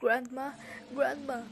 Grandma, Grandma,